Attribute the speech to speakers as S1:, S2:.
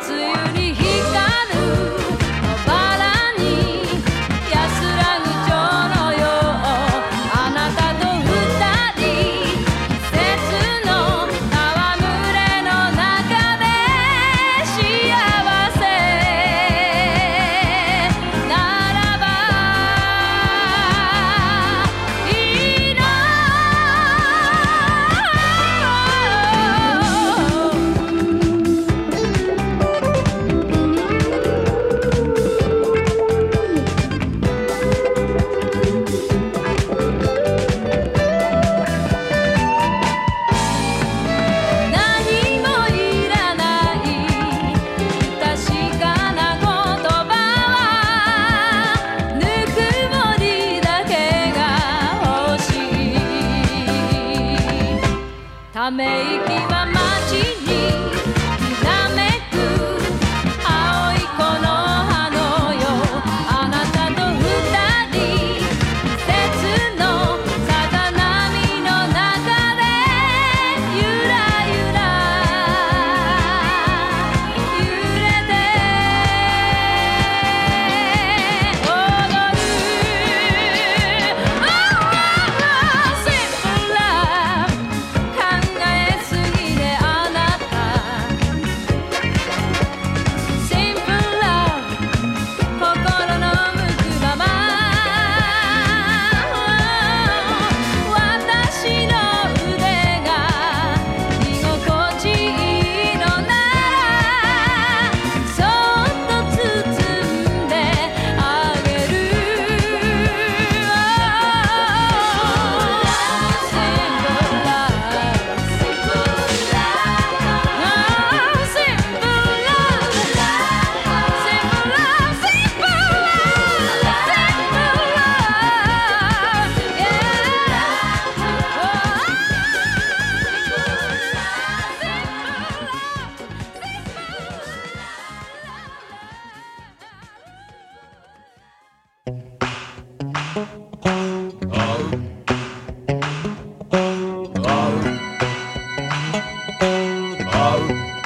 S1: 朝露
S2: Out.